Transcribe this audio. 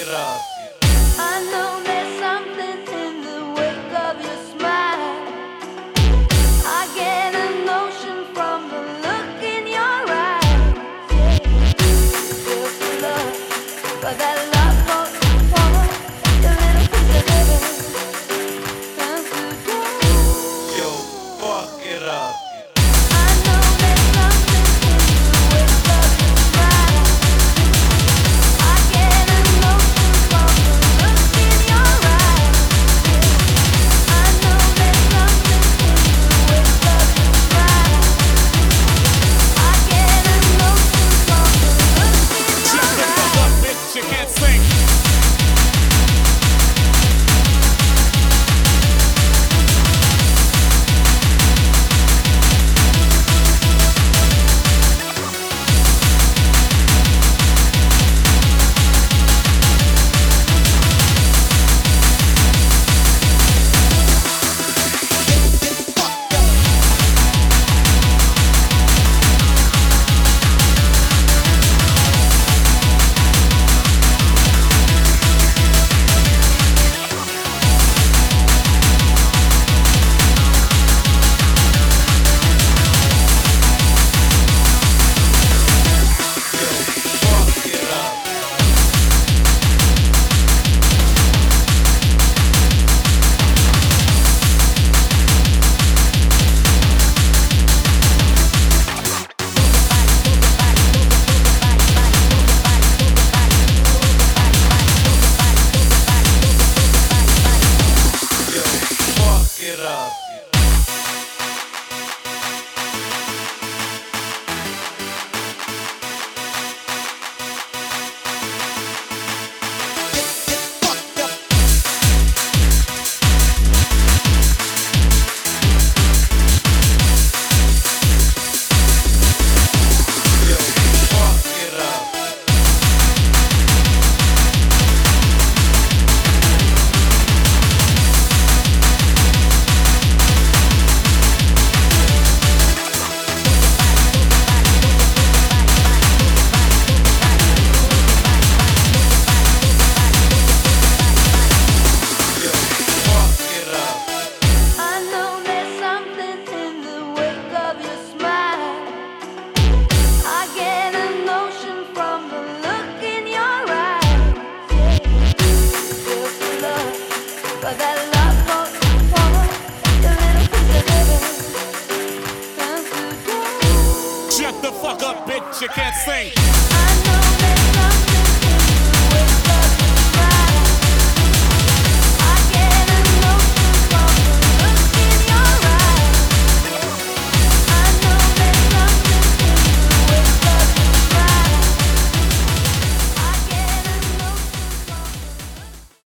rock it. Pereira. She can't sing.